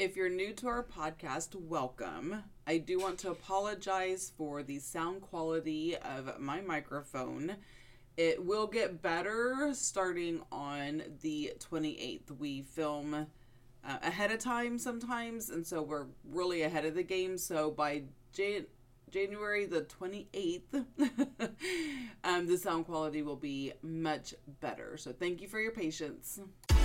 If you're new to our podcast, welcome. I do want to apologize for the sound quality of my microphone. It will get better starting on the 28th. We film uh, ahead of time sometimes, and so we're really ahead of the game. So by Jan- January the 28th, um, the sound quality will be much better. So thank you for your patience.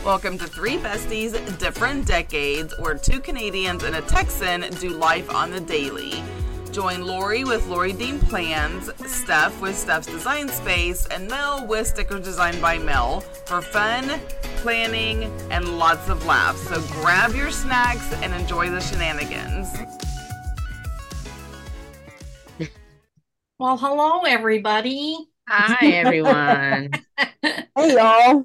Welcome to Three Besties, Different Decades, where two Canadians and a Texan do life on the daily. Join Lori with Lori Dean Plans, Steph with Steph's Design Space, and Mel with Sticker Design by Mel for fun, planning, and lots of laughs. So grab your snacks and enjoy the shenanigans. Well, hello, everybody. Hi, everyone. Hey, y'all.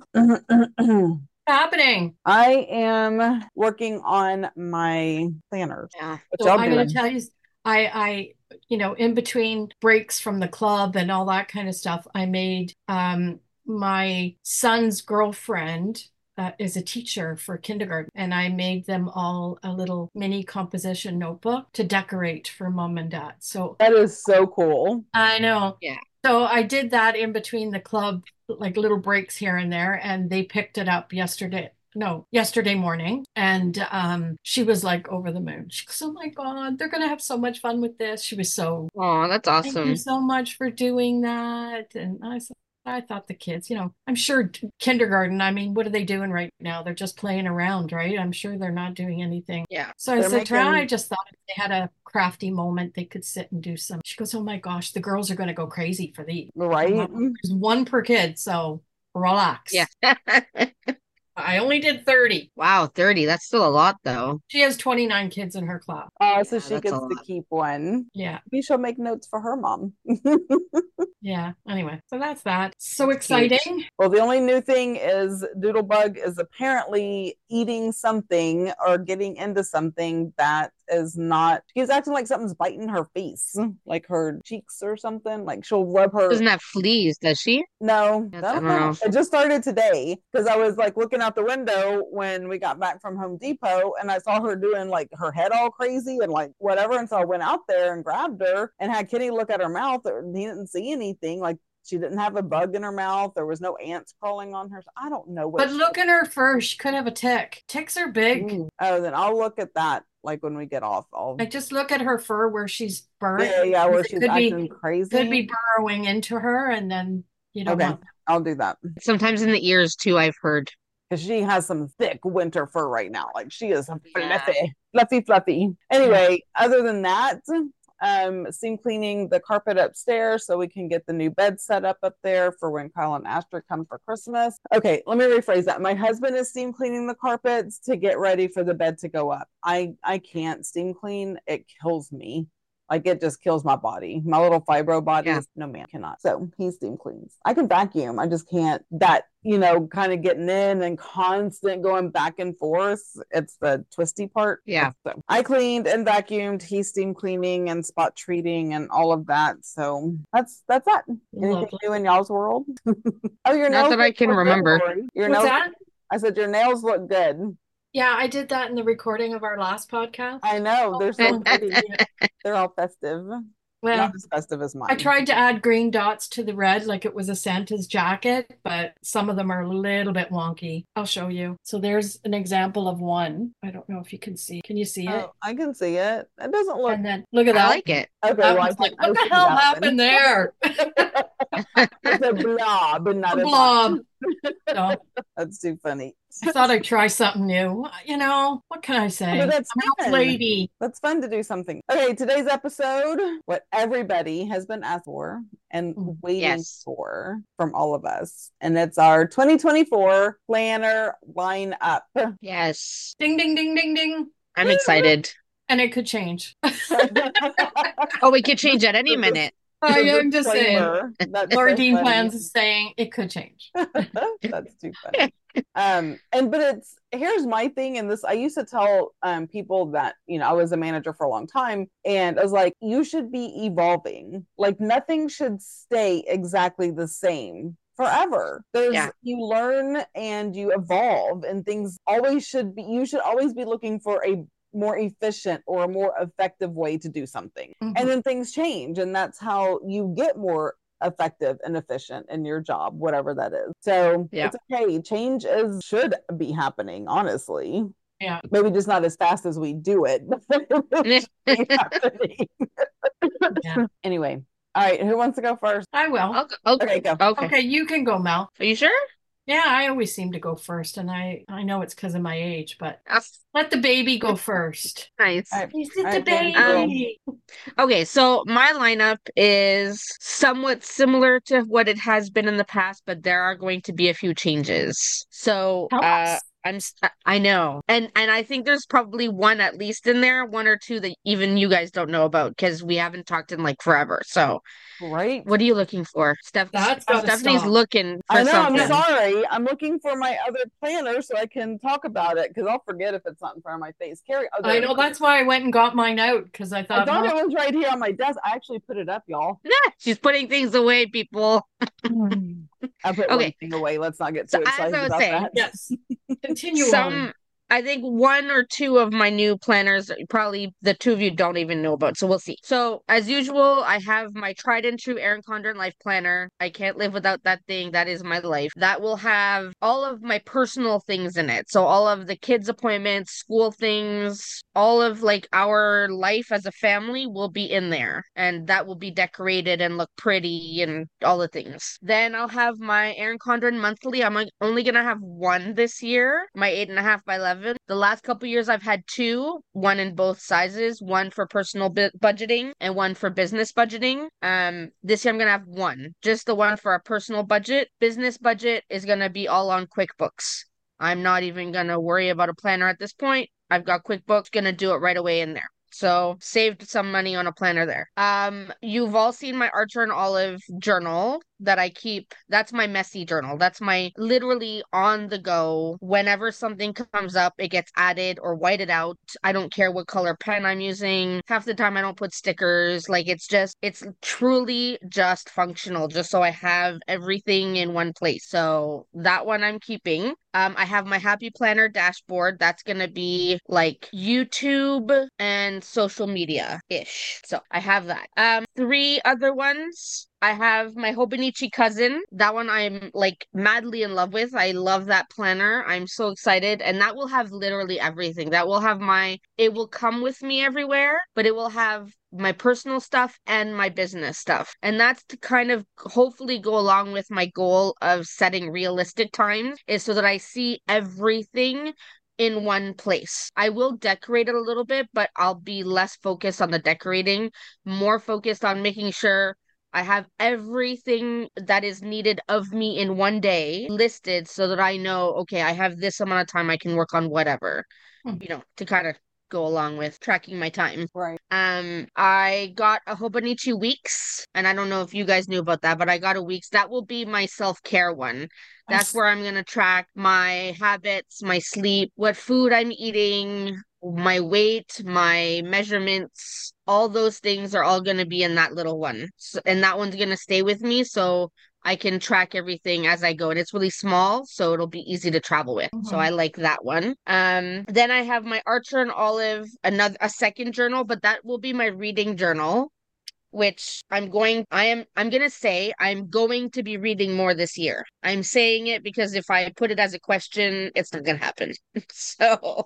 happening? I am working on my planner. yeah. So I'm going to tell you, I, I, you know, in between breaks from the club and all that kind of stuff, I made um, my son's girlfriend uh, is a teacher for kindergarten, and I made them all a little mini composition notebook to decorate for mom and dad. So that is so cool. I know. Yeah. So I did that in between the club, like little breaks here and there, and they picked it up yesterday. No, yesterday morning. And um, she was like over the moon. She goes, Oh my God, they're gonna have so much fun with this. She was so Oh, that's awesome. thank you so much for doing that. And I said, I thought the kids, you know, I'm sure kindergarten, I mean, what are they doing right now? They're just playing around, right? I'm sure they're not doing anything. Yeah. So I said, to I just thought if they had a crafty moment, they could sit and do some. She goes, Oh my gosh, the girls are going to go crazy for these. Right? There's one per kid, so relax. Yeah. I only did 30. wow, 30. That's still a lot, though. She has 29 kids in her class. Oh, so Yeah, she gets to keep one. Yeah, Maybe she'll make notes for her mom. yeah. Anyway, so that's that. So That's cute. exciting. well, the only new thing is Doodlebug is apparently eating something or getting into something that is not. She's acting like something's biting her face, like her cheeks or something. Like she'll rub her. Doesn't have fleas, does she? No, Yes, I don't know. It just started today because I was like looking out the window when we got back from Home Depot and I saw her doing like her head all crazy and like whatever. And so I went out there and grabbed her and had Kenny look at her mouth. and He didn't see anything. Like she didn't have a bug in her mouth. There was no ants crawling on her. I don't know what. But look at her fur. She could have a tick. Ticks are big. Ooh. Oh, then I'll look at that like when we get off. I'll. Like just look at her fur where she's burnt. Yeah, yeah, where she's could be- acting crazy. Could be burrowing into her, and then you don't Okay. want I'll do that. Sometimes in the ears, too, I've heard. because she has some thick winter fur right now. Like she is Yeah. fluffy, fluffy, fluffy. Anyway, other than that, um, steam cleaning the carpet upstairs so we can get the new bed set up up there for when Kyle and Astrid come for Christmas. Okay, let me rephrase that. My husband is steam cleaning the carpets to get ready for the bed to go up. I I can't steam clean; it kills me. Like it just kills my body. My little fibro body Yeah. no man cannot. So he steam cleans. I can vacuum. I just can't that, you know, kind of getting in and constant going back and forth. It's the twisty part. Yeah. So I cleaned and vacuumed. He steam cleaning and spot treating and all of that. So that's that's that. Anything Lovely. new in y'all's world? oh, your nails. Not nails that I can remember. Your What's nails that? I said your nails look good. Yeah, I did that in the recording of our last podcast. I know. Oh. They're so Oh, pretty. They're all festive. Well, Not as festive as mine. I tried to add green dots to the red like it was a Santa's jacket, but some of them are a little bit wonky. I'll show you. So there's an example of one. I don't know if you can see. Can you see it? Oh, I can see it. It doesn't look And then look at that. I like it. okay. I well, I was like, what the hell that happened there? it's a blob, but not A a blob. So That's too funny. I thought I'd try something new. You know, what can I say? But that's I'm fun. lady. That's fun to do something. Okay, today's episode, what everybody has been asked for and Mm. waiting Yes. for from all of us. And it's our 2024 planner lineup. Yes. Ding, ding, ding, ding, ding. I'm excited. And it could change. Oh, we could change at any minute. I The am just saying. Lori so Dean funny. plans is saying it could change. That's too funny. um, and but it's here's my thing, and this I used to tell um people that you know I was a manager for a long time, and I was like, you should be evolving. Like nothing should stay exactly the same forever. There's Yeah. you learn and you evolve, and things always should be. You should always be looking for a more efficient or a more effective way to do something. Mhm. And then things change, and that's how you get more effective and efficient in your job, whatever that is. So Yeah. it's okay. Change is should be happening, honestly. Yeah. Maybe just not as fast as we do it. but it should be happening. Yeah. Anyway, all right. Who wants to go first? I will. Okay. Okay. Okay, go. Okay. Okay, you can go, Mel. Are you sure? Yeah, I always seem to go first, and I I know it's because of my age, but Ah, let the baby go first. nice. All right. Is it All the right, then, go. baby? Okay, so my lineup is somewhat similar to what it has been in the past, but there are going to be a few changes. So, Tell uh, us. I'm s- I I know. And and I think there's probably one at least in there, one or two that even you guys don't know about because we haven't talked in like forever. So, Right. what are you looking for? Steph That's Stephanie's stop. looking for I know. something. I'm sorry. I'm looking for my other planner so I can talk about it because I'll forget if it's not in front of my face. Carrie, oh, I know is. that's why I went and got mine out because I I thought, thought well, it was right here on my desk. I actually put it up, y'all. Yeah, she's putting things away, people. I put one Okay. thing away. Let's not get So too as excited I was about saying, that. yes, continue on. I think one or two of my new planners, probably the two of you don't even know about. So we'll see. So as usual, I have my tried and true Erin Condren life planner. I can't live without that thing. That is my life. That will have all of my personal things in it. So all of the kids' appointments, school things, all of like our life as a family will be in there. And that will be decorated and look pretty and all the things. Then I'll have my Erin Condren monthly. I'm only gonna have one this year, my eight and a half by eleven. The last couple years I've had two, one in both sizes, one for personal bu- budgeting and one for business budgeting. Um, this year I'm gonna have one, just the one for our personal budget. Business budget is gonna be all on QuickBooks. I'm not even gonna worry about a planner at this point. I've got QuickBooks, gonna do it right away in there. So saved some money on a planner there. Um, you've all seen my Archer and Olive journal that I keep. That's my messy journal. That's my literally on the go. Whenever something comes up, it gets added or whited out. I don't care what color pen I'm using. Half the time I don't put stickers. Like it's just it's truly just functional, just so I have everything in one place. So that one I'm keeping. Um, I have my Happy Planner dashboard. That's gonna be like YouTube and social media ish. So I have that. Um, three other ones. I have my Hobonichi cousin. That one I'm like madly in love with. I love that planner. I'm so excited. And that will have literally everything. That will have my, it will come with me everywhere, but it will have my personal stuff and my business stuff. And that's to kind of hopefully go along with my goal of setting realistic times, is so that I see everything in one place. I will decorate it a little bit, but I'll be less focused on the decorating, more focused on making sure I have everything that is needed of me in one day listed so that I know, okay, I have this amount of time I can work on whatever, Hmm. you know, to kind of go along with tracking my time. Right. Um, I got a Hobonichi Weeks, and I don't know if you guys knew about that, but I got a Weeks. That will be my self-care one. That's where I'm gonna track my habits, my sleep, what food I'm eating, my weight, my measurements, all those things are all gonna be in that little one. So, and that one's gonna stay with me so I can track everything as I go. And it's really small, so it'll be easy to travel with. So Mhm. I like that one. Um, then I have my Archer and Olive, another a second journal, but that will be my reading journal which I'm going I am I'm going to say I'm going to be reading more this year. I'm saying it because if I put it as a question, it's not going to happen. so,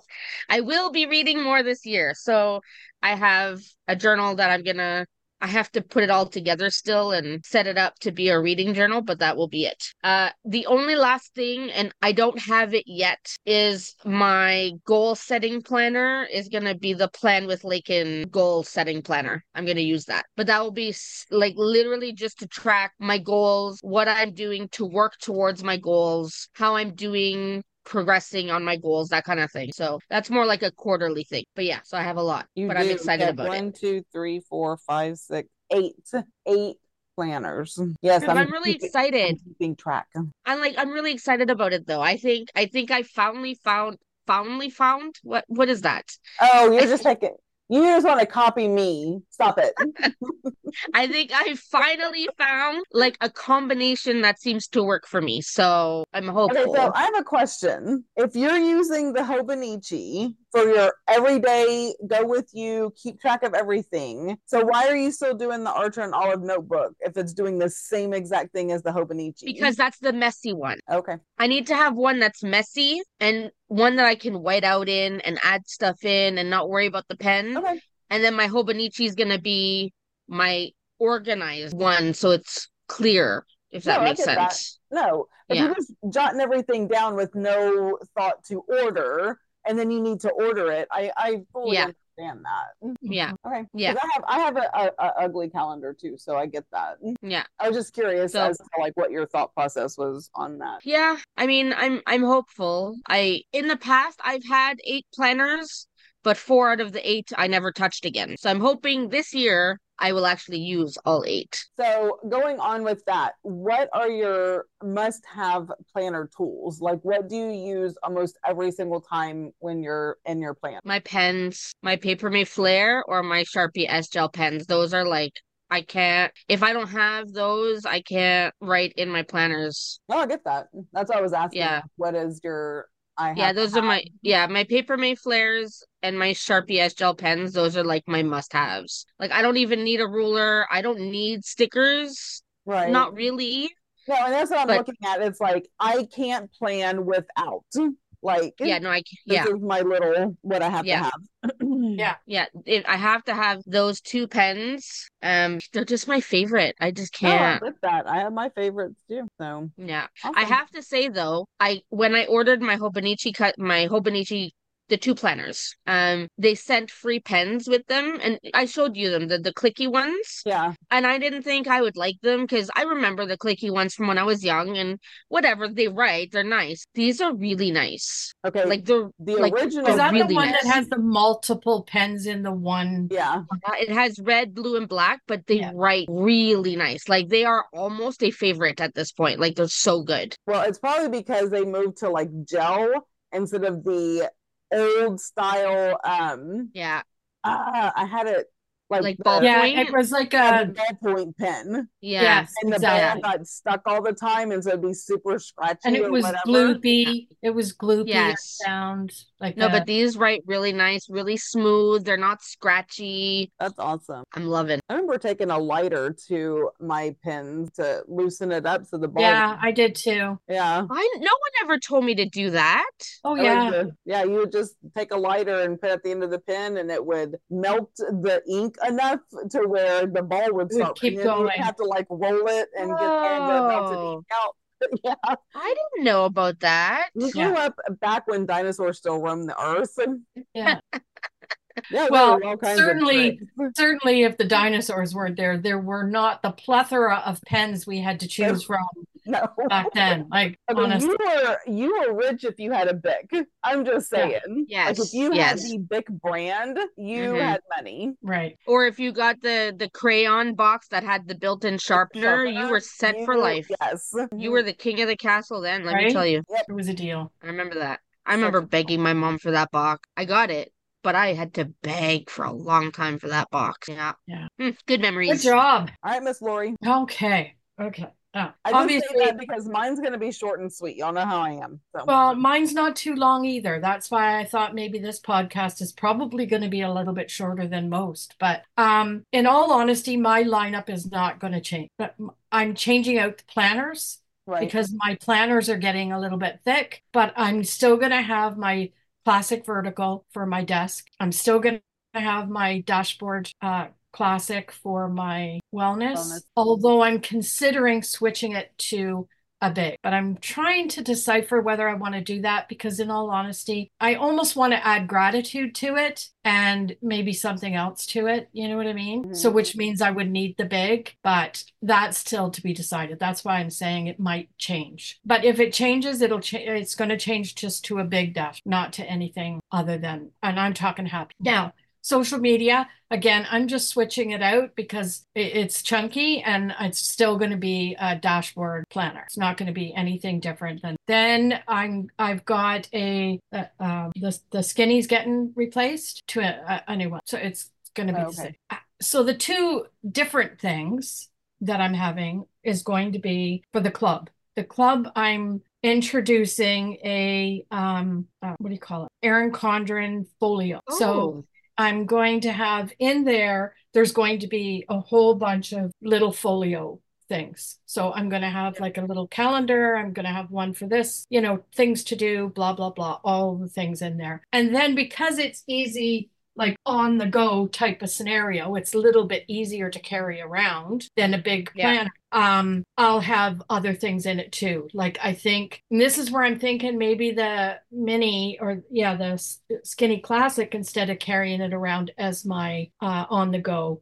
I will be reading more this year. So, I have a journal that I'm going to I have to put it all together still and set it up to be a reading journal, but that will be it. Uh, the only last thing, and I don't have it yet, is my goal setting planner is going to be the Plan with Lakin goal setting planner. I'm going to use that. But that will be like literally just to track my goals, what I'm doing to work towards my goals, how I'm doing progressing on my goals, that kind of thing. So that's more like a quarterly thing. But yeah, so I have a lot, You but I'm excited about it. One, two, three, four, five, six, eight, eight planners. Yes, Because I'm really keeping- excited. I'm keeping track. I'm like I'm really excited about it though. I think I think I finally found finally found what what is that? Oh, you're just taking. You just want to copy me. Stop it. I think I finally found like a combination that seems to work for me. So I'm hopeful. Okay, so I have a question. If you're using the Hobonichi for your everyday go with you, keep track of everything. So why are you still doing the Archer and Olive notebook if it's doing the same exact thing as the Hobonichi? Because that's the messy one. okay, I need to have one that's messy and one that I can white out in and add stuff in and not worry about the pen. okay, And then my Hobonichi is gonna be my organized one, so it's clear, if that No, I makes get that. sense. no. If Yeah. you're just jotting everything down with no thought to order, and then you need to order it, I I fully Yeah. understand that. Yeah, Okay. Yeah. I have I have a, a, a ugly calendar too, so I get that. yeah. I was just curious So- as to like what your thought process was on that. Yeah, I mean, I'm I'm hopeful. I in the past I've had eight planners, but four out of the eight I never touched again. So I'm hoping this year I will actually use all eight. So going on with that, what are your must-have planner tools? Like what do you use almost every single time when you're in your plan? My pens, my Paper Mate Flare or my Sharpie S Gel pens, those are like I can't if I don't have those, I can't write in my planners. Oh, I get that. That's what I was asking. Yeah. What is your I have Yeah, those are my yeah, my Paper Mate Flares and my Sharpie S Gel pens, those are like my must-haves. Like I don't even need a ruler. I don't need stickers. right. Not really. No, and that's what I'm but- looking at. It's like I can't plan without. Like Yeah, no, I c- this yeah. is my little what I have Yeah. to have. Yeah. Yeah, if I have to have those two pens. Um, they're just my favorite. I just can't. get that. I have my favorites too. So Yeah. I have to say though, I when I ordered my Hobonichi cut my Hobonichi the two planners, um, they sent free pens with them, and I showed you them the the clicky ones, Yeah. and I didn't think I would like them because I remember the clicky ones from when I was young, and whatever they write, they're nice. These are really nice. Okay. Like they're the like, original Is that really the one nice. that has the multiple pens in the one? Yeah. Uh, It has red, blue, and black, but they Yeah. write really nice. Like they are almost a favorite at this point. Like they're so good. Well, it's probably because they moved to like gel instead of the old style um Yeah. uh, I had it like, Like the- ball Yeah, it was like yeah, um, a ballpoint pen. Yeah. yes, And the exactly. ball got stuck all the time and so it'd be super scratchy And it or was whatever. gloopy. It was gloopy Yes. sound like No, a- but these write really nice, really smooth. They're not scratchy. That's awesome. I'm loving. I remember taking a lighter to my pens to loosen it up so the ball yeah, I did too. yeah. I no one ever told me to do that. Oh I like yeah, the- yeah, you would just take a lighter and put it at the end of the pen, and it would melt the ink enough to where the ball would would start. keep running. You would going. have to like roll it and get all the melted Oh. out. yeah, I didn't know about that. we grew Yeah. up back when dinosaurs still roamed the earth. yeah. Yeah, Well, were all kinds certainly- Certainly, if the dinosaurs weren't there, there were not the plethora of pens we had to choose from No. back then. Like I mean, honestly, you were you were rich if you had a Bic. I'm just Yeah. saying. Like Yes, if you yes. had the Bic brand, you Mhm. had money. right? Or if you got the the crayon box that had the built-in sharpener, you were set for life. Yes. You were the king of the castle then, let me tell you. It was a deal. I remember that. I remember a- begging my mom for that box. I got it, but I had to beg for a long time for that box. Yeah. Yeah. Hmm, good memories. Good job. All right, Miss Lori. Okay. Okay. Uh, I obviously, say that because mine's gonna be short and sweet. Y'all know how I am. So well, mine's not too long either. That's why I thought maybe this podcast is probably going to be a little bit shorter than most. But um, in all honesty, my lineup is not going to change. But I'm changing out the planners. right. because my planners are getting a little bit thick, but I'm still going to have my classic vertical for my desk. I'm still going to have my dashboard uh, classic for my wellness, Wellness. although I'm considering switching it to a big, but I'm trying to decipher whether I want to do that because, in all honesty, I almost want to add gratitude to it and maybe something else to it. You know what I mean? So, Mhm. which means I would need the big, but that's still to be decided. That's why I'm saying it might change. But if it changes, it'll change. It's going to change just to a big dash, not to anything other than. And I'm talking happy now. Social media, again, I'm just switching it out because it's chunky and it's still going to be a dashboard planner. It's not going to be anything different than. Then I'm I've got a uh, um, the the skinny's getting replaced to a, a new one, so it's going to be Oh, the okay. same. Uh, So the two different things that I'm having is going to be for the club. The club I'm introducing a um uh, what do you call it? Erin Condren folio. So Oh, I'm going to have in there, there's going to be a whole bunch of little folio things. So I'm going to have like a little calendar. I'm going to have one for this, you know, things to do, blah, blah, blah, all the things in there. And then because it's easy, like on the go type of scenario, it's a little bit easier to carry around than a big Yeah. Um, I'll have other things in it too. Like I think and this is where I'm thinking maybe the mini or yeah, the skinny classic instead of carrying it around as my uh on the go.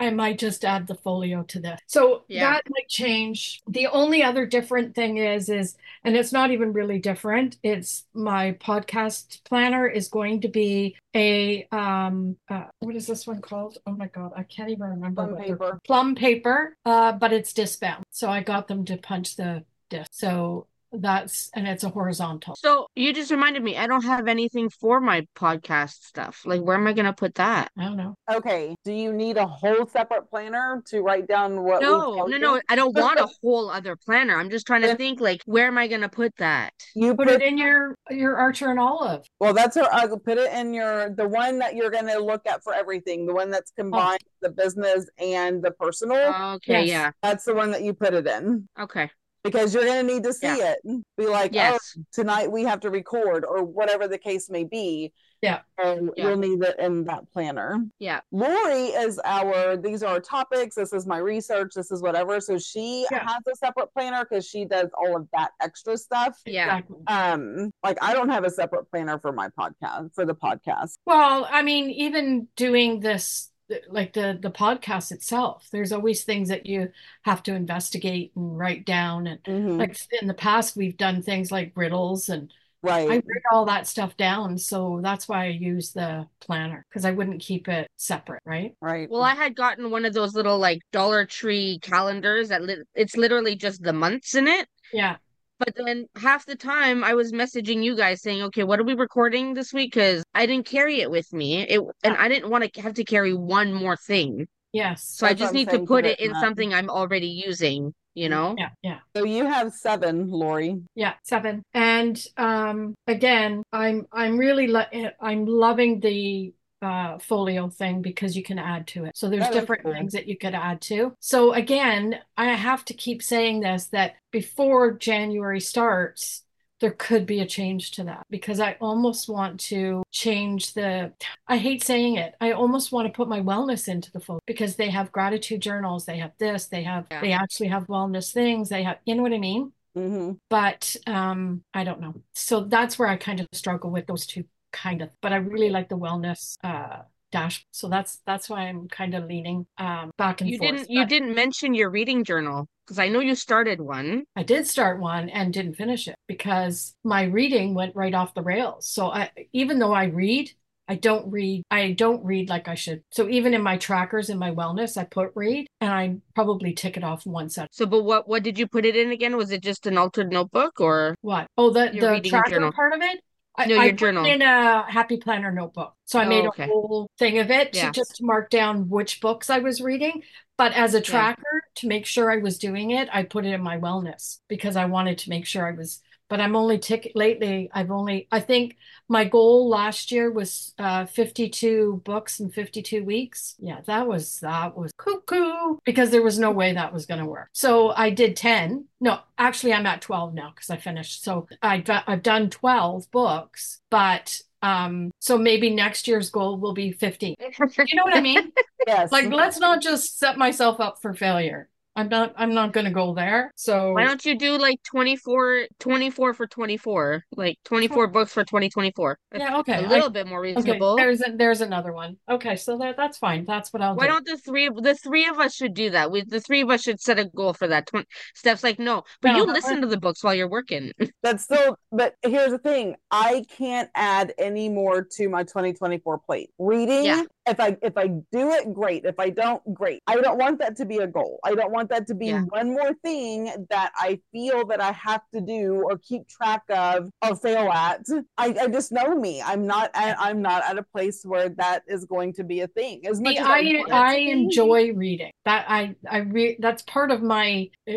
I might just add the folio to this. So Yeah. that might change. The only other different thing is is and it's not even really different. It's my podcast planner is going to be a um uh, what is this one called? Oh my god, I can't even remember Plum paper. plum paper, uh, but it's disc bound. So I got them to punch the disc. So that's and it's a horizontal. so you just reminded me, I don't have anything for my podcast stuff. Like, where am I gonna put that? I don't know. Okay. Do you need a whole separate planner to write down what we No, no, no, I don't want a whole other planner. I'm just trying to think, like, where am I gonna put that? You Put it in your your Archer and Olive. Well, that's her. i'll put it in your the one that you're going to look at for everything. The one that's oh. combined the business and the personal. Okay, Yes. yeah. that's the one that you put it in Okay. Because you're going to need to see Yeah. it. Be like, Yes. oh, tonight we have to record or whatever the case may be. Yeah. and Yeah. you'll need it in that planner. Yeah. Lori is our. These are our topics. This is my research. This is whatever. So she Yeah. has a separate planner because she does all of that extra stuff. Yeah. Um, like I don't have a separate planner for my podcast for the podcast. Well, I mean, even doing this like the the podcast itself, there's always things that you have to investigate and write down. And Mhm. like in the past, we've done things like riddles and right. I write all that stuff down. So that's why I use the planner because I wouldn't keep it separate, right? right. Well, I had gotten one of those little like Dollar Tree calendars that li it's literally just the months in it. Yeah. But then half the time I was messaging you guys saying, "Okay, what are we recording this week?" Because I didn't carry it with me. It and I didn't want to have to carry one more thing. Yes. So I just need to put put it it in in that. something I'm already using. You know? Yeah. Yeah. So you have seven, Lori. Yeah, seven. And um again, I'm I'm really lo- eh, I'm loving the uh folio thing because you can add to it. So there's That different things that you could add to. So again, I have to keep saying this that before January starts, there could be a change to that because I almost want to change the I hate saying it. I almost want to put my wellness into the folio because they have gratitude journals, they have this, they have Yeah. they actually have wellness things, they have you know what I mean? Mm-hmm. but um i don't know so that's where i kind of struggle with those two kind of but i really like the wellness uh dash so that's that's why i'm kind of leaning um back and You forth didn't you didn't mention your reading journal because I know you started one. i did start one and didn't finish it because my reading went right off the rails so i even though i read I don't read. I don't read like I should. So even in my trackers in my wellness, I put read, and I probably tick it off once at So, but what what did you put it in again? Was it just an altered notebook or? what? Oh, the Your the tracker journal. part of it. I, No, your put journal. in a happy planner notebook. So I Oh, made a okay. whole thing of it to just mark down which books I was reading. But as a tracker to make sure I was doing it, I put it in my wellness because I wanted to make sure I was. But I'm only tick lately. I've only I think my goal last year was uh 52 books in 52 weeks. Yeah, that was that was cuckoo because there was no way that was going to work. So I did 10. No, actually I'm at 12 now because I finished. So I I've done 12 books, but um so maybe next year's goal will be 15. You know what I mean? Yes. Like let's not just set myself up for failure. I'm not I'm not going to go there. So Why don't you do like 24, 24 for 24, like 24 books for 2024? Yeah, okay. A little bit more Okay, reasonable. there's a, there's another one. Okay, so that that's fine. That's what I'll Why do. don't the three of the three of us should do that? We the three of us should set a goal for that. Twen- Steph's like, no, but No, you uh, listen we're- to the books while you're working. That's still, but here's the thing: I can't add any more to my 2024 plate. Reading, Yeah. If I if I do it, great. If I don't, great. I don't want that to be a goal. I don't want that to be Yeah. one more thing that I feel that I have to do or keep track of or fail at. I, I just know me. I'm not. I, I'm not at a place where that is going to be a thing. As much See, as I it I be. enjoy reading. That I I re that's part of my uh,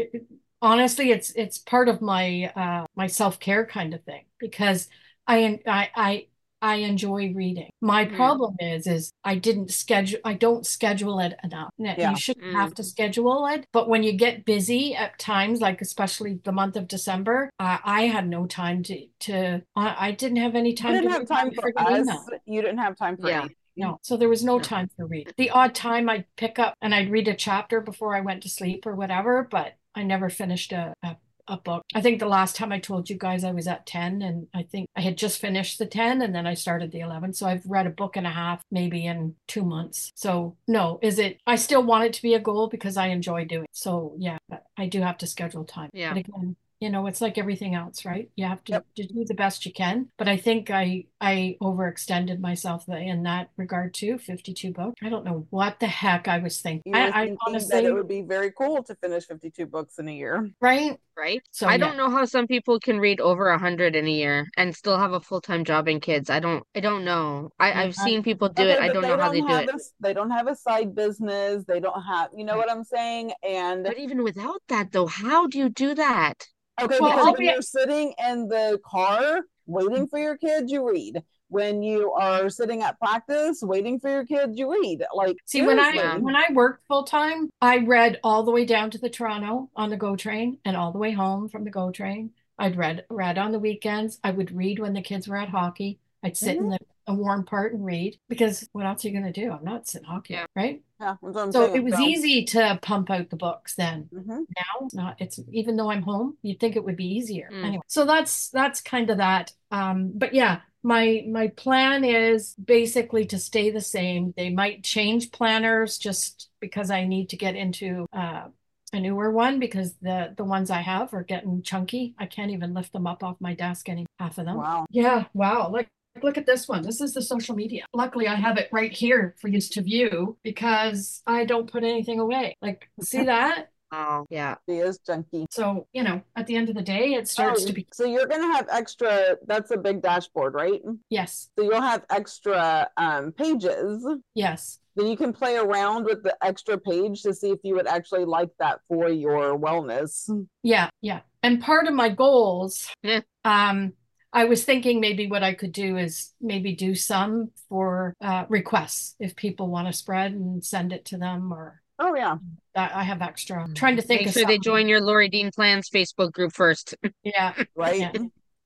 honestly, it's it's part of my uh my self-care kind of thing because I I I I enjoy reading. My Mm. problem is is I didn't schedule I don't schedule it enough. Yeah. You shouldn't Mm. have to schedule it, but when you get busy at times, like especially the month of December, uh, I had no time to to I, I didn't have any time. You time didn't to have time for us. email. You didn't have time for Yeah. anything. No, so there was no No. time for read. The odd time I'd pick up and I'd read a chapter before I went to sleep or whatever, but I never finished a, a, a book. I think the last time I told you guys I was at 10 and I think I had just finished the 10 and then I started the 11. So I've read a book and a half maybe in two months. So no, is it, I still want it to be a goal because I enjoy doing it. So yeah, but I do have to schedule time. Yeah. But again, you know, it's like everything else, right? You have to, Yep. to do the best you can. But I think I I overextended myself in that regard too. 52 books. I don't know what the heck I was thinking. You were I, I honestly, that it would be very cool to finish 52 books in a year. right? Right? So I yeah. don't know how some people can read over a hundred in a year and still have a full-time job and kids. I don't I don't know. I, Yeah, I've I- seen people do Okay, it. I don't know how they do it. a, they don't have a side business. They don't have, you know Right. what I'm saying? And But even without that though, how do you do that? Okay, Well, because be- you're sitting in the car waiting for your kids, you read. When you are sitting at practice waiting for your kids, you read. Like See, when I when I worked full time, I read all the way down to the Toronto on the GO train and all the way home from the GO train. I'd read read on the weekends. I would read when the kids were at hockey. I'd sit in mm-hmm. the a warm part and read because what else are you going to do? I'm not sitting hockey, Yeah. right? yeah, that's what I'm So it was easy to pump out the books then. Mhm. now it's not it's even though i'm home you'd think it would be easier Mm. anyway so that's that's kind of that um but yeah my my plan is basically to stay the same they might change planners just because i need to get into uh a newer one because the the ones i have are getting chunky i can't even lift them up off my desk any half of them Wow. yeah wow like Look at this one. This is the social media. Luckily, I have it right here for you to view because I don't put anything away. Like, see that? Oh, yeah. She is junky. So, you know, at the end of the day, it starts Oh, to be so you're gonna have extra that's a big dashboard, right? yes, So you'll have extra um pages. yes, Then you can play around with the extra page to see if you would actually like that for your wellness. yeah, yeah. And part of my goals, Yeah. um, I was thinking maybe what I could do is maybe do some for uh, requests if people want to spread and send it to them or Oh yeah. I have extra. trying to think Make of sure they join your Lori Dean Plans Facebook group first. Yeah. Right. Yeah.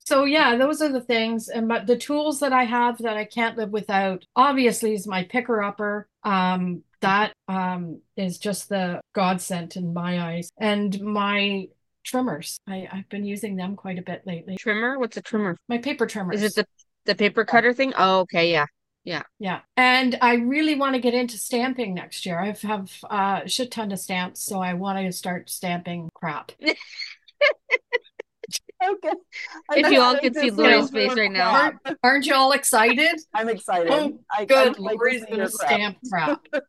So yeah, those are the things. And but the tools that I have that I can't live without, obviously, is my picker upper. Um, that um is just the godsend in my eyes. And my trimmers. I, I've been using them quite a bit lately. Trimmer? What's a trimmer? My paper trimmers. Is it the the paper cutter thing? Oh, okay, yeah. Yeah. Yeah. And I really want to get into stamping next year. I have uh, a shit ton of stamps, so I want to start stamping crap. Okay. If I'm you all excited could see to Lori's face right now. crap. Aren't you all excited? I'm excited. Oh, I, Good. I'd like to Lori's gonna your crap. stamp crap.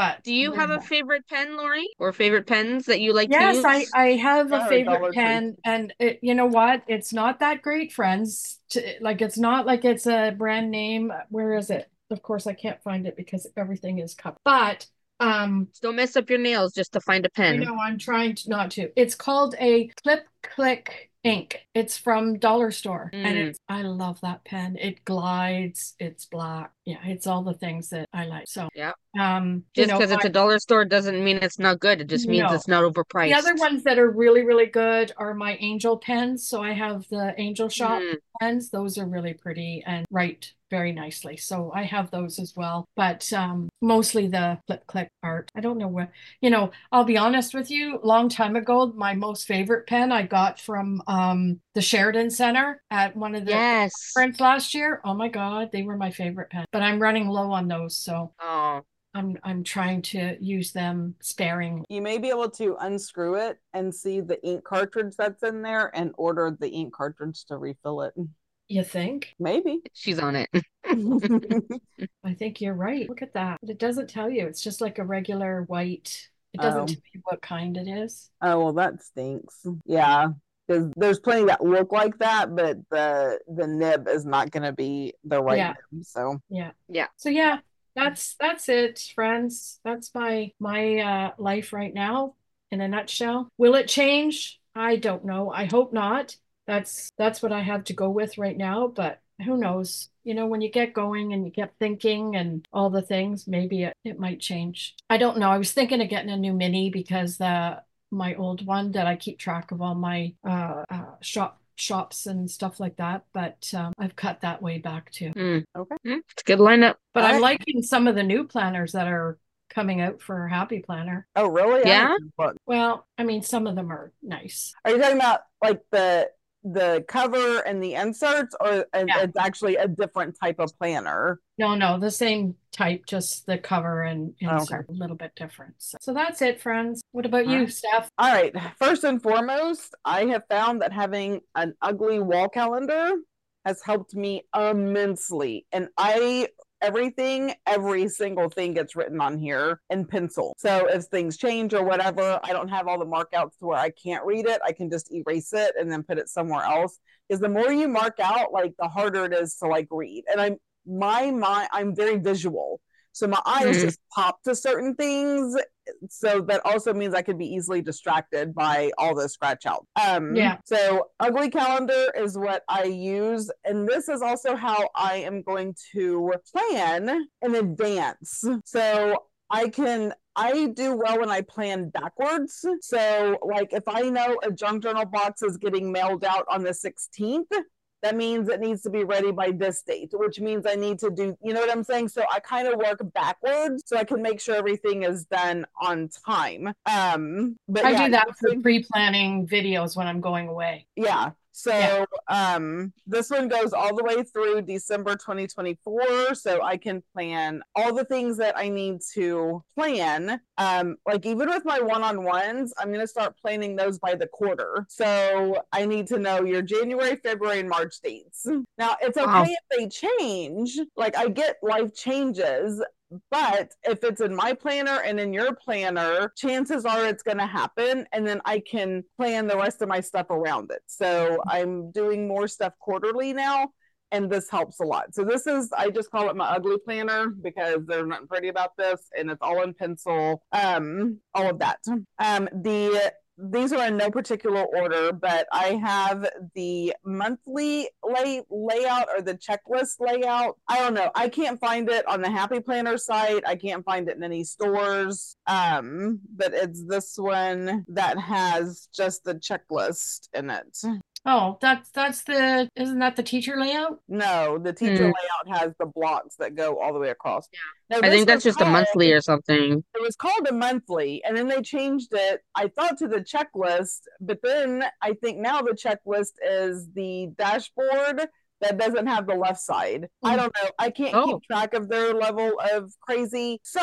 But Do you have a favorite pen, Lori? Or favorite pens that you like to Yes, use? I, I have Yeah, a favorite Dollar Tree. pen, and it, you know what? It's not that great, friends. To, like, it's not like it's a brand name. Where is it? Of course, I can't find it because everything is covered. But um, Don't mess up your nails just to find a pen. know I'm trying to not to. It's called a Clip Click ink. It's from Dollar Store, and Mm. it's I love that pen. It glides. It's black. Yeah, it's all the things that I like. So Yeah. um, you Just know, because it's I- a dollar store doesn't mean it's not good. It just means No. it's not overpriced. The other ones that are really, really good are my Angel pens. So I have the Angel Shop Mm. pens. Those are really pretty and write very nicely. So I have those as well. But um, mostly the flip click art. I don't know where, you know, I'll be honest with you. Long time ago, my most favorite pen I got from um, the Sheraton Center at one of the Yes. conference last year. Oh my God, they were my favorite pen. But I'm running low on those. So Oh, I'm I'm trying to use them sparingly. You may be able to unscrew it and see the ink cartridge that's in there and order the ink cartridge to refill it. You think? Maybe. she's on it. I think you're right. Look at that. But it doesn't tell you. It's just like a regular white. It doesn't Oh. tell you what kind it is. oh well that stinks. Yeah. Because there's plenty that look like that, but the the nib is not gonna be the right Yeah. nib. So Yeah. Yeah. So yeah, that's that's it, friends. That's my my uh life right now. in a nutshell. Will it change? I don't know. I hope not. That's that's what I have to go with right now, but who knows? You know, when you get going and you get thinking and all the things, maybe it, it might change. I don't know. I was thinking of getting a new mini because the my old one that I keep track of all my uh, uh, shop shops and stuff like that. But um, I've cut that way back too. Mm. Okay. Mm, It's a good lineup. But All I'm right. liking some of the new planners that are coming out for Happy Planner. Oh, really? Yeah? haven't. Well, I mean, some of them are nice. Are you talking about like the the cover and the inserts, or Yeah. it's actually a different type of planner? No, no, the same type, just the cover and Oh, okay. a little bit different. So, so that's it, friends. What about All you, right. Steph? All right. First and foremost, I have found that having an ugly wall calendar has helped me immensely. And I, everything, every single thing gets written on here in pencil. So if things change or whatever, I don't have all the markouts to where I can't read it. I can just erase it and then put it somewhere else. Because the more you mark out, like the harder it is to like read. And I'm, my mind, I'm very visual. So my eyes Mhm. just pop to certain things so that also means I could be easily distracted by all the scratch out. Um, Yeah. So ugly calendar is what I use, and this is also how I am going to plan in advance. So I can. I do well when I plan backwards. So, like, if I know a junk journal box is getting mailed out on the 16th, that means it needs to be ready by this date, which means I need to do, you know what I'm saying? So I kind of work backwards so I can make sure everything is done on time. Um, but I yeah, do that for pre-planning videos when I'm going away. yeah. So Yeah. um this one goes all the way through December 2024 so I can plan all the things that I need to plan. Um like even with my one-on-ones, I'm going to start planning those by the quarter. So I need to know your January, February and March dates. Now, it's okay Wow. if they change. Like I get life changes, but if it's in my planner and in your planner, chances are it's going to happen. And then I can plan the rest of my stuff around it. So I'm doing more stuff quarterly now. And this helps a lot. So this is, I just call it my ugly planner because there's nothing pretty about this, and it's all in pencil. Um, all of that. Um, the these are in no particular order, but I have the monthly lay layout or the checklist layout. I don't know. I can't find it on the Happy Planner site. I can't find it in any stores. Um, but it's this one that has just the checklist in it. Oh, that's that's the isn't that the teacher layout? No, the teacher Hmm. layout has the blocks that go all the way across. Yeah. No, I think that's was just a monthly or something. it was called a monthly and then they changed it i thought to the checklist but then i think now the checklist is the dashboard that doesn't have the left side i Mm. don't know i can't Oh. keep track of their level of crazy so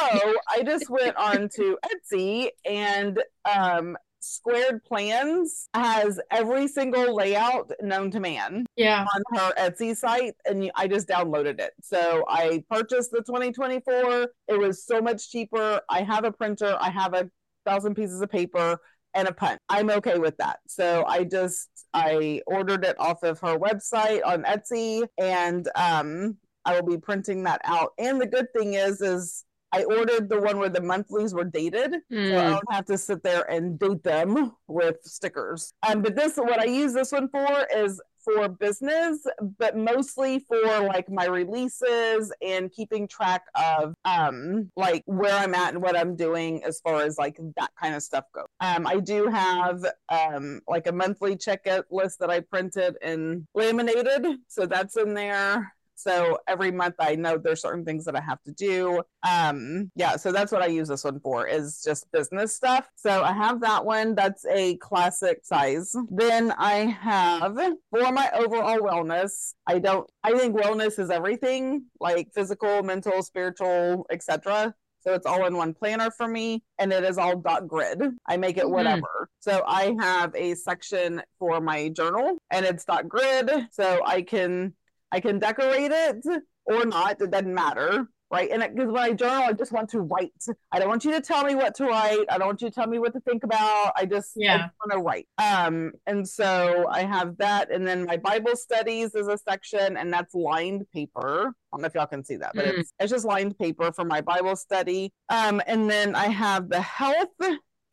i just went on to etsy and um squared plans has every single layout known to man Yeah. on her Etsy site and I just downloaded it. So I purchased the 2024. It was so much cheaper. I have a printer, I have a thousand pieces of paper and a punch. I'm okay with that. So I just I ordered it off of her website on Etsy and um I will be printing that out. And the good thing is is I ordered the one where the monthlies were dated. So I Hmm. don't have to sit there and date them with stickers. Um, but this, what I use this one for is for business, but mostly for like my releases and keeping track of um like where I'm at and what I'm doing as far as like that kind of stuff goes. Um, I do have um like a monthly checkout list that I printed and laminated, so that's in there. So every month I know there's certain things that I have to do. Um, yeah, so that's what I use this one for is just business stuff. So I have that one. That's a classic size. Then I have for my overall wellness. I don't I think wellness is everything, like physical, mental, spiritual, etc. So it's all in one planner for me, and it is all dot grid. I make it Mhm. whatever. So I have a section for my journal, and it's dot grid, so I can I can decorate it or not. It doesn't matter. Right. And because when I journal, I just want to write. I don't want you to tell me what to write. I don't want you to tell me what to think about. I just, Yeah. want to write. Um, and so I have that. And then my Bible studies is a section, and that's lined paper. I don't know if y'all can see that, but Mm. it's it's just lined paper for my Bible study. Um, and then I have the health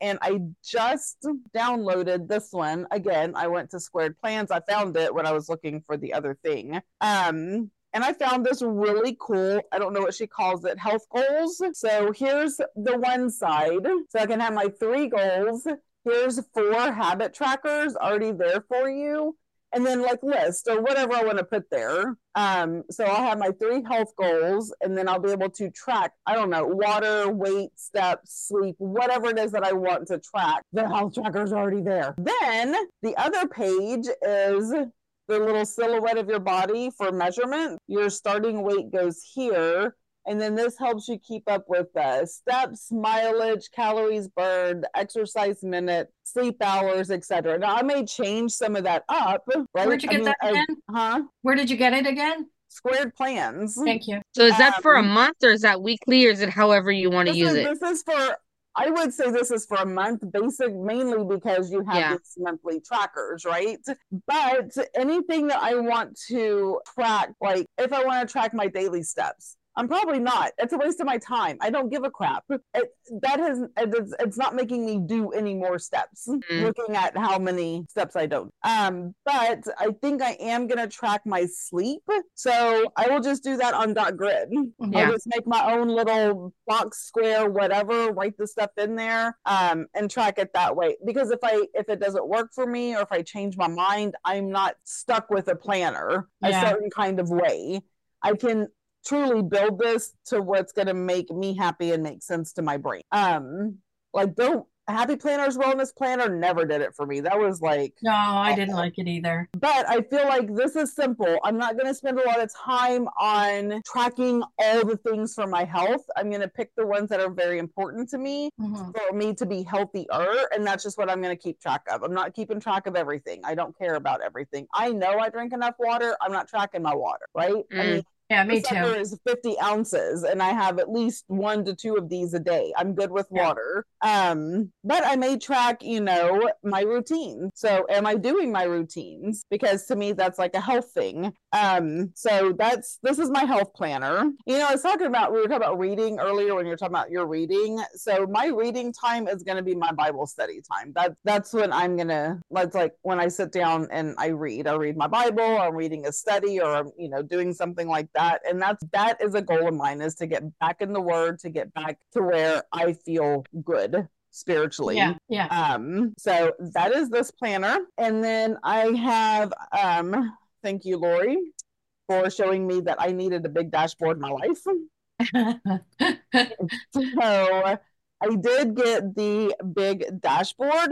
and I just downloaded this one again. I went to Squared Plans. I found it when I was looking for the other thing. Um, and I found this really cool, I don't know what she calls it, health goals. So here's the one side. So I can have my three goals. Here's four habit trackers already there for you and then like list or whatever I want to put there. Um, so I'll have my three health goals, and then I'll be able to track, I don't know, water, weight, steps, sleep, whatever it is that I want to track. The health tracker is already there. Then the other page is the little silhouette of your body for measurement. Your starting weight goes here and then this helps you keep up with uh, steps, mileage, calories burned, exercise minute, sleep hours, etc. Now I may change some of that up. Right? Where'd you get I mean, that again? I, huh? Where did you get it again? Squared plans. Thank you. So is that um, for a um, month or is that weekly or is it however you want to use is, it? This is for I would say this is for a month, basic mainly because you have yeah. these monthly trackers, right? But anything that I want to track, like if I want to track my daily steps, I'm probably not. It's a waste of my time. I don't give a crap. It, that has it's, it's not making me do any more steps. Mm-hmm. Looking at how many steps I don't. Um, but I think I am gonna track my sleep. So I will just do that on dot grid. Yeah. I'll just make my own little box square, whatever, write the stuff in there, um, and track it that way. Because if I if it doesn't work for me or if I change my mind, I'm not stuck with a planner yeah. a certain kind of way. I can truly build this to what's going to make me happy and make sense to my brain. Um, like don't Happy Planners Wellness Planner never did it for me. That was like no, I awful. didn't like it either. But I feel like this is simple. I'm not going to spend a lot of time on tracking all the things for my health. I'm going to pick the ones that are very important to me mm-hmm. for me to be healthier, and that's just what I'm going to keep track of. I'm not keeping track of everything. I don't care about everything. I know I drink enough water. I'm not tracking my water, right? Mm. I mean, yeah, me too. is 50 ounces, and I have at least one to two of these a day. I'm good with yeah. water. Um, but I may track, you know, my routine. So, am I doing my routines? Because to me, that's like a health thing. Um, so that's this is my health planner. You know, I was talking about we were talking about reading earlier when you're talking about your reading. So my reading time is going to be my Bible study time. That that's when I'm gonna. That's like when I sit down and I read. I read my Bible. I'm reading a study, or I'm you know doing something like that and that's that is a goal of mine is to get back in the word to get back to where i feel good spiritually. Yeah. Yeah. Um, so that is this planner. And then I have um thank you, Lori, for showing me that I needed a big dashboard in my life. so I did get the big dashboard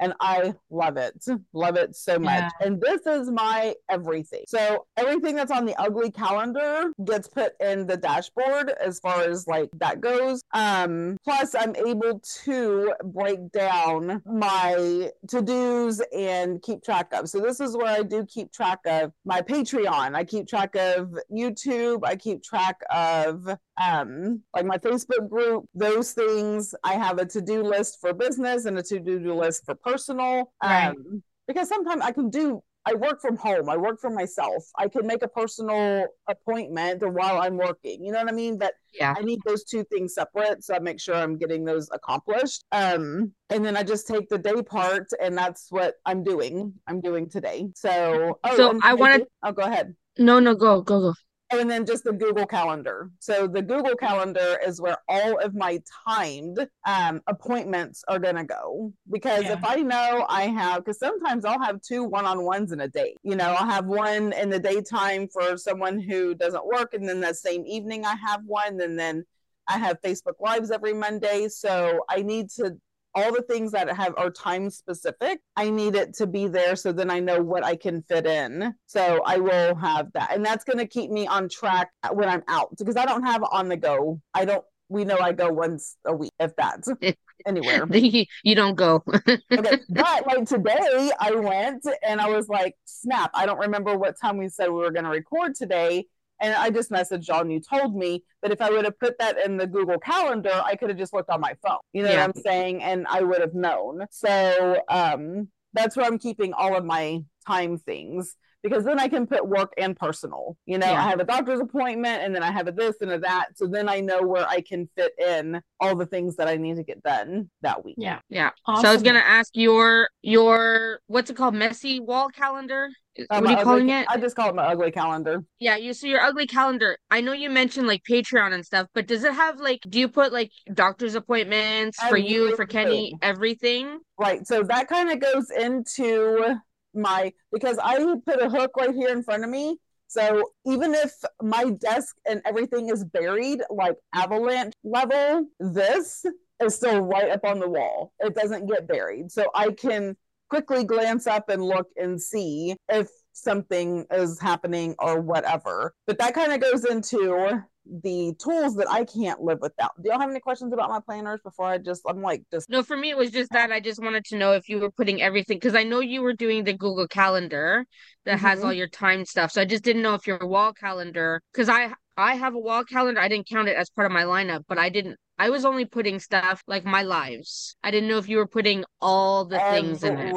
and I love it. Love it so much. Yeah. And this is my everything. So everything that's on the ugly calendar gets put in the dashboard as far as like that goes. Um plus I'm able to break down my to-dos and keep track of. So this is where I do keep track of my Patreon. I keep track of YouTube, I keep track of um like my Facebook group, those things. I have a to-do list for business and a to-do list for personal. Right. Um, because sometimes I can do I work from home. I work for myself. I can make a personal appointment while I'm working. You know what I mean? But yeah, I need those two things separate. So I make sure I'm getting those accomplished. Um, and then I just take the day part, and that's what I'm doing. I'm doing today. So, oh, so I want to. Oh, go ahead. No, no, go, go, go and then just the Google Calendar. So the Google Calendar is where all of my timed um, appointments are going to go. Because yeah. if I know I have, because sometimes I'll have two one on ones in a day. You know, I'll have one in the daytime for someone who doesn't work, and then that same evening I have one, and then I have Facebook Lives every Monday. So I need to all the things that have are time specific i need it to be there so then i know what i can fit in. So i will have that. And that's going to keep me on track when i'm out because i don't have on the go. I don't we know i go once a week if that's anywhere. You don't go. Okay but like today i went and i was like snap i don't remember what time we said we were going to record today and I just messaged y'all and you told me. But if I would have put that in the Google Calendar, I could have just looked on my phone. You know yeah. what I'm saying? And I would have known. So um, that's where I'm keeping all of my time things. Because then I can put work and personal. You know, Yeah. I have a doctor's appointment and then I have a this and a that. So then I know where I can fit in all the things that I need to get done that week. Yeah. Yeah. So I was gonna ask your your what's it called? Messy wall calendar? Uh, what are you ugly- calling it? I just call it my ugly calendar. Yeah, you so your ugly calendar. I know you mentioned like Patreon and stuff, but does it have like do you put like doctor's appointments for you, for Kenny, Everything. everything? Right. So that kind of goes into my because I put a hook right here in front of me. So even if my desk and everything is buried like avalanche level, this is still right up on the wall. It doesn't get buried. So I can quickly glance up and look and see if something is happening or whatever. But that kind of goes into the tools that I can't live without. Do y'all have any questions about my planners before I just I'm like just No, for me it was just that I just wanted to know if you were putting everything because I know you were doing the Google Calendar that has Mhm. all your time stuff. So I just didn't know if your wall calendar because I I have a wall calendar. I didn't count it as part of my lineup, but I didn't I was only putting stuff like my lives. I didn't know if you were putting all the things in it.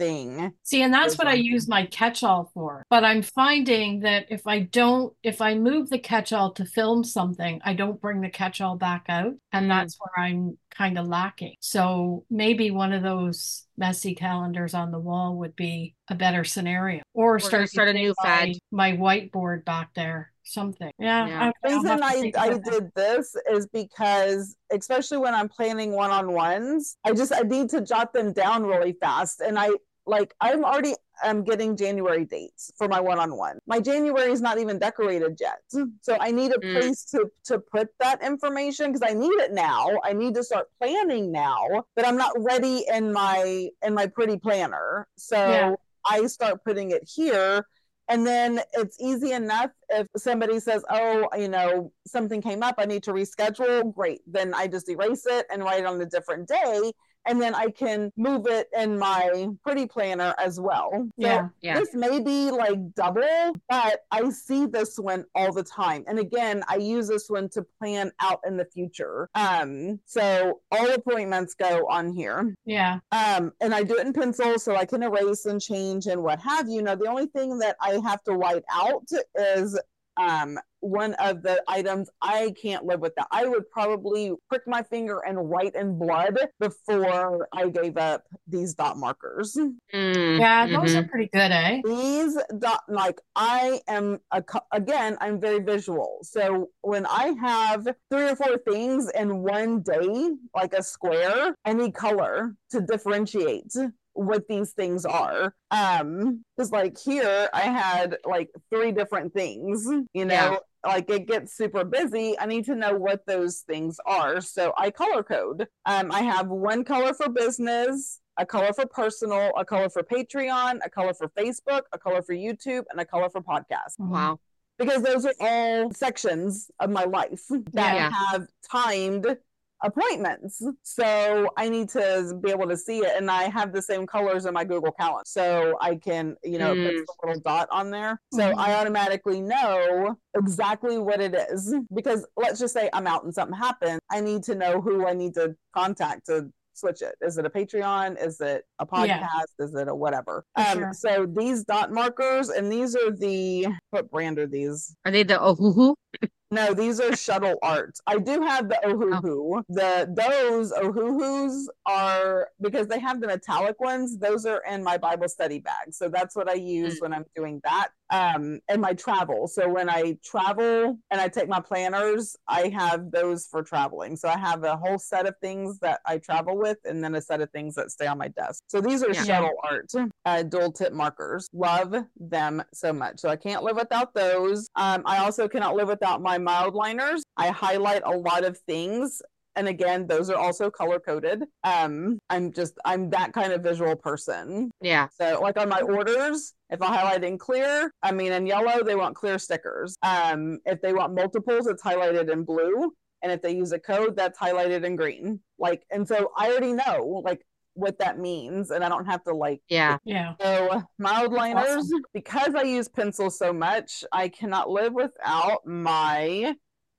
Everything. See, and that's what I use my catch-all for. But I'm finding that if I don't, if I move the catch-all to film something, I don't bring the catch-all back out. And Mm. that's where I'm kind of lacking. So maybe one of those messy calendars on the wall would be a better scenario. Or gonna start start a new my, fad. my whiteboard back there. Something. Yeah. Yeah. I- I'll reason I, I that. did this is because especially when I'm planning one-on-ones, I just I need to jot them down really fast. And I like I'm already I'm getting January dates for my one-on-one. My January is not even decorated yet. So I need a Mm. place to to put that information because I need it now. I need to start planning now, but I'm not ready in my in my pretty planner. So Yeah. I start putting it here and then it's easy enough if somebody says, oh, you know, something came up, I need to reschedule. Great. Then I just erase it and write it on a different day. And then I can move it in my pretty planner as well. So Yeah. Yeah. this may be like double, but I see this one all the time. And again, I use this one to plan out in the future. Um, so all appointments go on here. Yeah. Um, and I do it in pencil so I can erase and change and what have you. Now, the only thing that I have to write out is um, one of the items I can't live without. I would probably prick my finger and write in blood before I gave up these dot markers. Mm, Yeah. Those mhm. are pretty good, eh? These dot, like I am a, again, I'm very visual. So when I have three or four things in one day, like a square, any color to differentiate what these things are. Um, because like here I had like three different things, you know. Yeah. Like it gets super busy. I need to know what those things are. So I color code. Um, I have one color for business, a color for personal, a color for Patreon, a color for Facebook, a color for YouTube, and a color for podcast. Wow. Because those are all sections of my life that Yeah. have timed appointments. So I need to be able to see it. And I have the same colors in my Google Calendar. So I can, you know, it puts the little dot on there. So Mhm. I automatically know exactly what it is. Because let's just say I'm out and something happens. I need to know who I need to contact to switch it. Is it a Patreon? Is it a podcast? Yeah. Is it a whatever? Um, sure. so these dot markers, and these are the what brand are these? Are they the Ohuhu? No, these are shuttle art. I do have the Ohuhu. The those Ohuhus are because they have the metallic ones. Those are in my Bible study bag, so that's what I use Mm. when I'm doing that. Um, and my travel. So when I travel and I take my planners, I have those for traveling. So I have a whole set of things that I travel with, and then a set of things that stay on my desk. So these are Yeah. shuttle art, uh, dual tip markers. Love them so much. So I can't live without those. Um, I also cannot live without my Mildliners. I highlight a lot of things. And again, those are also color coded. Um, I'm just, I'm that kind of visual person. Yeah. So, like on my orders, if I highlight in clear, I mean in yellow, they want clear stickers. Um, if they want multiples, it's highlighted in blue. And if they use a code, that's highlighted in green. Like, and so I already know like what that means, and I don't have to like Yeah. Yeah. so Mildliners, awesome. because I use pencils so much, I cannot live without my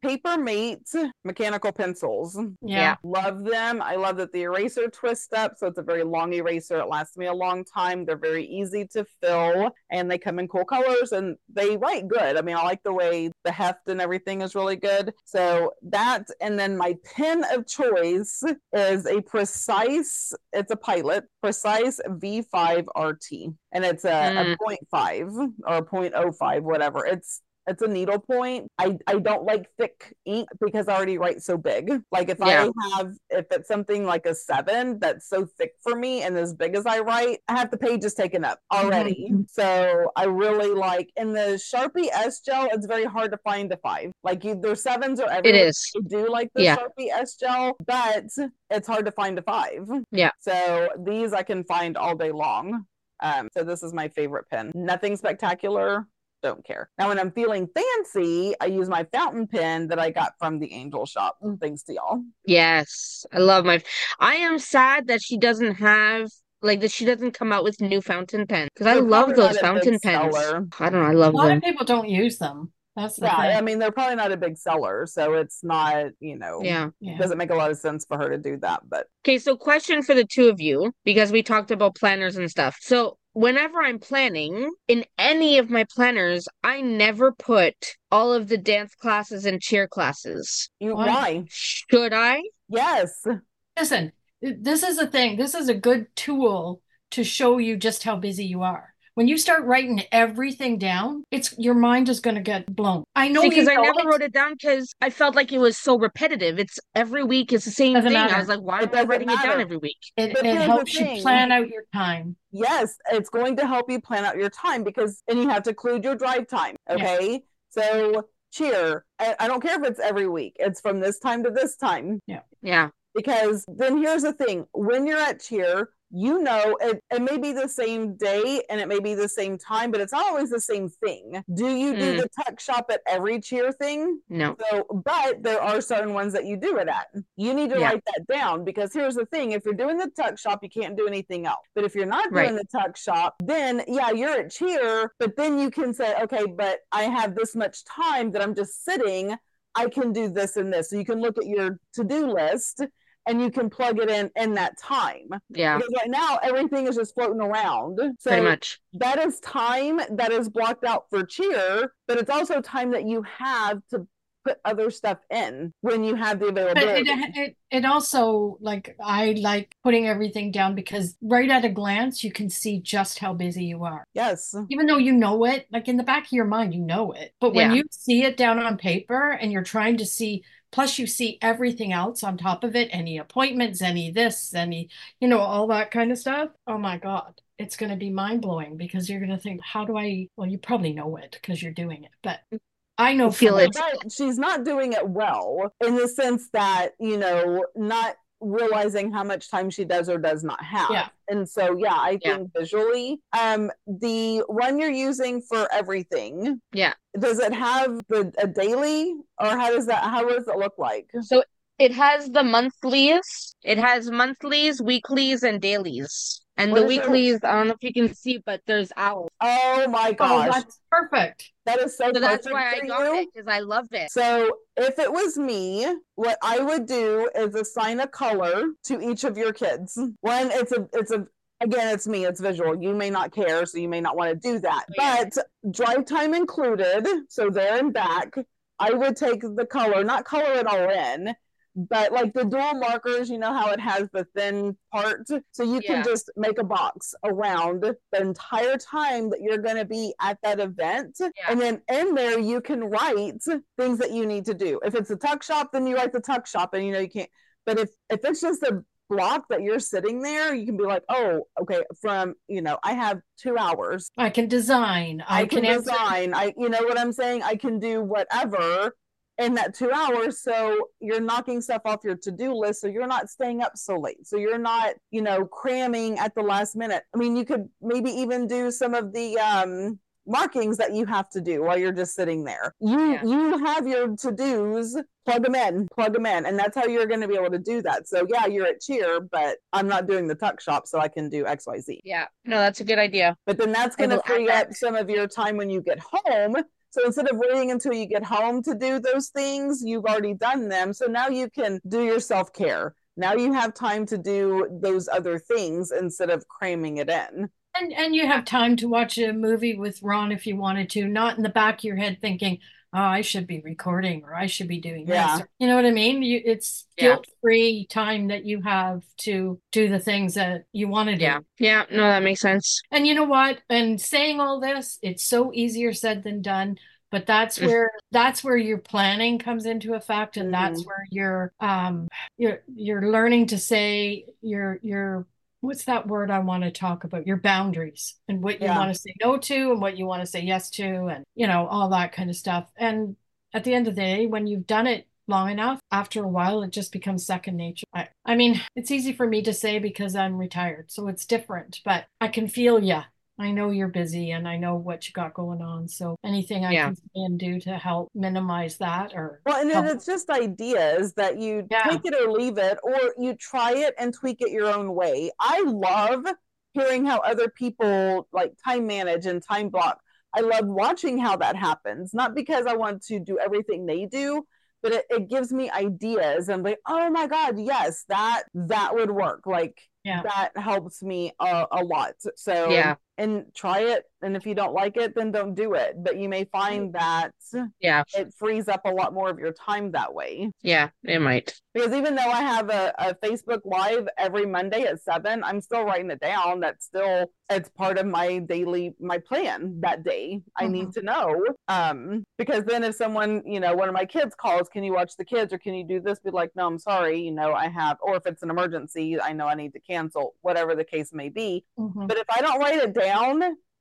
Paper Mate mechanical pencils. Yeah. Love them. I love that the eraser twists up, so it's a very long eraser. It lasts me a long time. They're very easy to fill, and they come in cool colors, and they write good. I mean, I like the way the heft and everything is really good. So that, and then my pen of choice is a precise. It's a pilot precise V5 RT, and it's a, Mm. a 0.5 or a 0.05, whatever. It's it's a needle point. I, I don't like thick ink because I already write so big. Like if Yeah. I have if it's something like a seven that's so thick for me and as big as I write, I have the pages taken up already. So I really like in the Sharpie S gel, it's very hard to find a five. Like you there's sevens or It everywhere. is. I do like the Yeah. Sharpie S gel, but it's hard to find a five. Yeah. So these I can find all day long. Um, so this is my favorite pen. Nothing spectacular. Don't care. Now, when I'm feeling fancy, I use my fountain pen that I got from the Angel Shop. Thanks to y'all. Yes, I love my. I am sad that she doesn't have like that. She doesn't come out with new fountain pens because I love those fountain pens. seller. I don't know. I love A lot them. of people don't use them. That's right. Yeah, I mean they're probably not a big seller, so it's not you know. Yeah. Yeah. Doesn't make a lot of sense for her to do that, but Okay, so question for the two of you because we talked about planners and stuff. So whenever I'm planning in any of my planners, I never put all of the dance classes and cheer classes. you Why? why? Should I? Yes. Listen, this is a thing. This is a good tool to show you just how busy you are. When you start writing everything down, it's your mind is going to get blown. I know because I never it. wrote it down because I felt like it was so repetitive. It's every week it's the same Doesn't thing. matter. I was like, why am I doesn't writing it down every week? It, it helps you plan out your time. Yes, it's going to help you plan out your time because, and you have to include your drive time. Okay. So, cheer. I, I don't care if it's every week, it's from this time to this time. Yeah. Yeah. Because then here's the thing when you're at cheer, you know, it, it may be the same day and it may be the same time, but it's not always the same thing. Do you do Mm. the tuck shop at every cheer thing? No. So, but there are certain ones that you do it at. You need to Yeah. write that down because here's the thing: if you're doing the tuck shop, you can't do anything else. But if you're not doing Right. the tuck shop, then yeah, you're at cheer. But then you can say, okay, but I have this much time that I'm just sitting. I can do this and this. So you can look at your to-do list and you can plug it in in that time. Yeah. Because right now everything is just floating around. So Pretty much. that is time that is blocked out for cheer, but it's also time that you have to put other stuff in when you have the But availability. it, it it also like I like putting everything down because right at a glance you can see just how busy you are. yes. Even though you know it, like in the back of your mind, you know it. But when Yeah. you see it down on paper and you're trying to see, plus you see everything else on top of it, any appointments, any this, any, you know, all that kind of stuff. Oh my God. It's going to be mind blowing because you're going to think, how do I? Well, you probably know it because you're doing it, but I know Feel it. she's not doing it well in the sense that, you know, not realizing how much time she does or does not have. Yeah. And so yeah, I Yeah. think visually, um the one you're using for everything, Yeah. does it have the a daily or how does that how does it look like? So it has the monthlies. It has monthlies, weeklies, and dailies. And What the weeklies, I don't know if you can see, but there's owls. Oh my Oh, gosh. that's perfect. That is so, So that's why I got you. it because I love it. So if it was me, what I would do is assign a color to each of your kids. One, it's a it's a again, it's me, it's visual. You may not care, so you may not want to do that. Oh, yeah. But drive time included, so there and back, I would take the color, not color it all in, but like the dual markers, you know how it has the thin part. So you Yeah. can just make a box around the entire time that you're going to be at that event. And then in there, you can write things that you need to do. If it's a tuck shop, then you write the tuck shop and you know you can't. But if, if it's just a block that you're sitting there, you can be like, oh, okay, from, you know, I have two hours. I can design. I, I, can, answer- design. I, you know what I'm saying? I can do whatever in that two hours. So you're knocking stuff off your to do list. So you're not staying up so late. So you're not, you know, cramming at the last minute. I mean, you could maybe even do some of the, um, markings that you have to do while you're just sitting there you Yeah. you have your to-dos plug them in plug them in and that's how you're going to be able to do that so yeah you're at cheer but i'm not doing the tuck shop so i can do xyz Yeah. No, that's a good idea. but then that's going to free up some of your time when you get home So instead of waiting until you get home to do those things, you've already done them. So now you can do your self care. Now you have time to do those other things instead of cramming it in. And and you have time to watch a movie with Ron if you wanted to, not in the back of your head thinking, "Oh, I should be recording or I should be doing Yeah. this." Or, you know what I mean? You, it's Yeah. guilt-free time that you have to do the things that you want to do. Yeah. Yeah. No, that makes sense. And you know what? And saying all this, it's so easier said than done. But that's Mm. where that's where your planning comes into effect, and that's Mhm. where you're um you're you're learning to say your your what's that word I want to talk about? Your boundaries and what you Yeah. want to say no to and what you want to say yes to, and you know all that kind of stuff. And at the end of the day, when you've done it long enough, after a while, it just becomes second nature. I, I mean, it's easy for me to say because I'm retired, so it's different, but I can feel ya. I know you're busy and I know what you got going on. So anything I Yeah. can do to help minimize that or Well, and then help- it's just ideas that you Yeah. take it or leave it, or you try it and tweak it your own way. I love hearing how other people like time manage and time block. I love watching how that happens, not because I want to do everything they do, but it, it gives me ideas and like, oh my God, yes, that that would work. Like Yeah. that helps me a, a lot. So Yeah. And try it. And if you don't like it, then don't do it. But you may find that Yeah. it frees up a lot more of your time that way. Yeah. It might. Because even though I have a, a Facebook Live every Monday at seven, I'm still writing it down. That's still it's part of my daily my plan that day. I need to know. Um, because then if someone, you know, one of my kids calls, can you watch the kids or can you do this? Be like, no, I'm sorry, you know, I have or if it's an emergency, I know I need to cancel, whatever the case may be. Mhm. But if I don't write it down,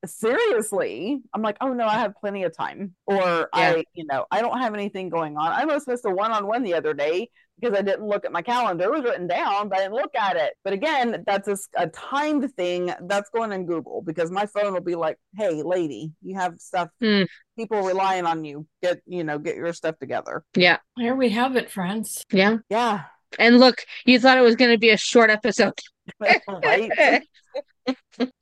seriously, I'm like, oh no, I have plenty of time. Or I, you know, I don't have anything going on. I almost missed a one on one the other day because I didn't look at my calendar. It was written down, but I didn't look at it. But again, that's a timed thing. That's going in Google because my phone will be like, hey, lady, you have stuff, Hmm. people relying on you. Get, you know, get your stuff together. Yeah. Here we have it, friends. Yeah. Yeah. And look, you thought it was going to be a short episode. right.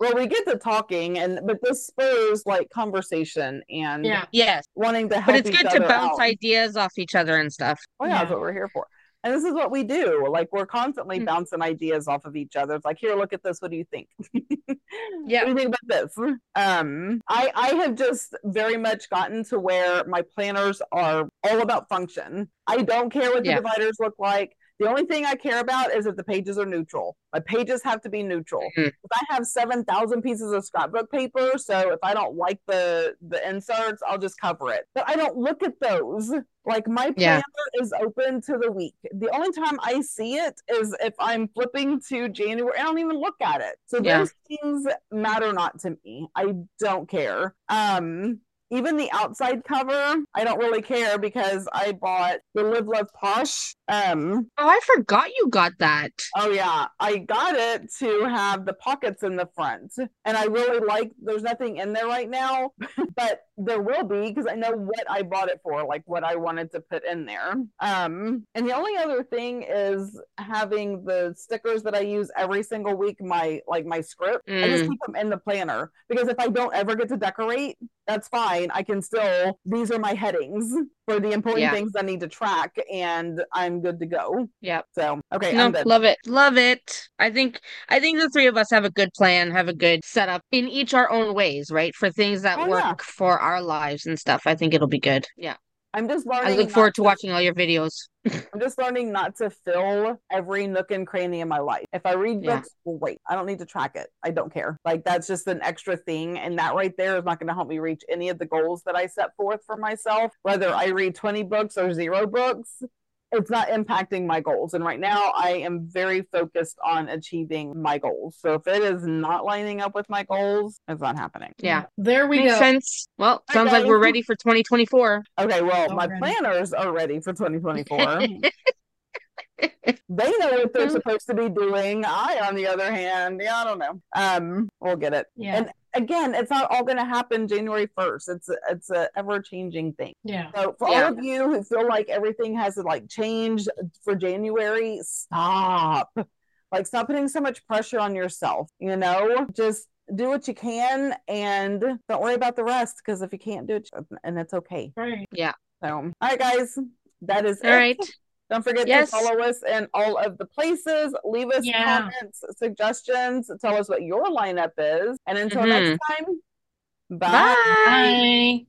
well, we get to talking, and but this spurs like conversation and Yeah. yes. wanting to help. But it's good to bounce out. ideas off each other and stuff. Oh yeah, that's what we're here for. And this is what we do. Like we're constantly Mm. bouncing ideas off of each other. It's like, here, look at this. What do you think? Yeah. What do you think about this? Um, I I have just very much gotten to where my planners are all about function. I don't care what the Yeah. dividers look like. The only thing I care about is if the pages are neutral. My pages have to be neutral. Mhm. If I have seven thousand pieces of scrapbook paper, so if I don't like the the inserts, I'll just cover it. But I don't look at those. Like my Yeah. planner is open to the week. The only time I see it is if I'm flipping to January. I don't even look at it. So Yeah. those things matter not to me. I don't care. Um even the outside cover, I don't really care because I bought the Live Love Posh. Um, Oh, I forgot you got that. oh yeah, I got it to have the pockets in the front, and I really like. There's nothing in there right now, but there will be because I know what I bought it for, like what I wanted to put in there. Um, and the only other thing is having the stickers that I use every single week. My like my script, I just Mm. keep them in the planner because if I don't ever get to decorate, that's fine. I can still. These are my headings for the important Yeah. things I need to track, and I'm good to go. Yeah. So okay, No, love it. Love it. I think I think the three of us have a good plan, have a good setup in each our own ways, right? For things that Oh, work yeah. for our lives and stuff. I think it'll be good. Yeah. I'm just learning. I look forward to watching all your videos. I'm just learning not to fill every nook and cranny in my life. If I read Yeah. books, great. I don't need to track it. I don't care. Like that's just an extra thing. And that right there is not going to help me reach any of the goals that I set forth for myself. Whether I read 20 books or zero books, it's not impacting my goals. And right now I am very focused on achieving my goals. So if it is not lining up with my goals, it's not happening. Yeah. There we Makes go. sense. Well, Hi, sounds like we're ready for 2024. Okay, well, my Already. planners are ready for 2024. they know what they're supposed to be doing. I, on the other hand, yeah, I don't know. Um, we'll get it. Yeah. And again, it's not all going to happen January 1st. It's a, it's a ever changing thing. Yeah. So for Yeah. all of you who feel like everything has to like change for January, stop. Like stop putting so much pressure on yourself, you know? Just do what you can and don't worry about the rest because if you can't do it, and it's okay. Right. Yeah. So, all right, guys, that is All it. right. Don't forget Yes. to follow us in all of the places. Leave us Yeah. comments, suggestions. Tell us what your lineup is. And until Mhm. next time. Bye. Bye. Bye.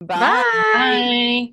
Bye. Bye.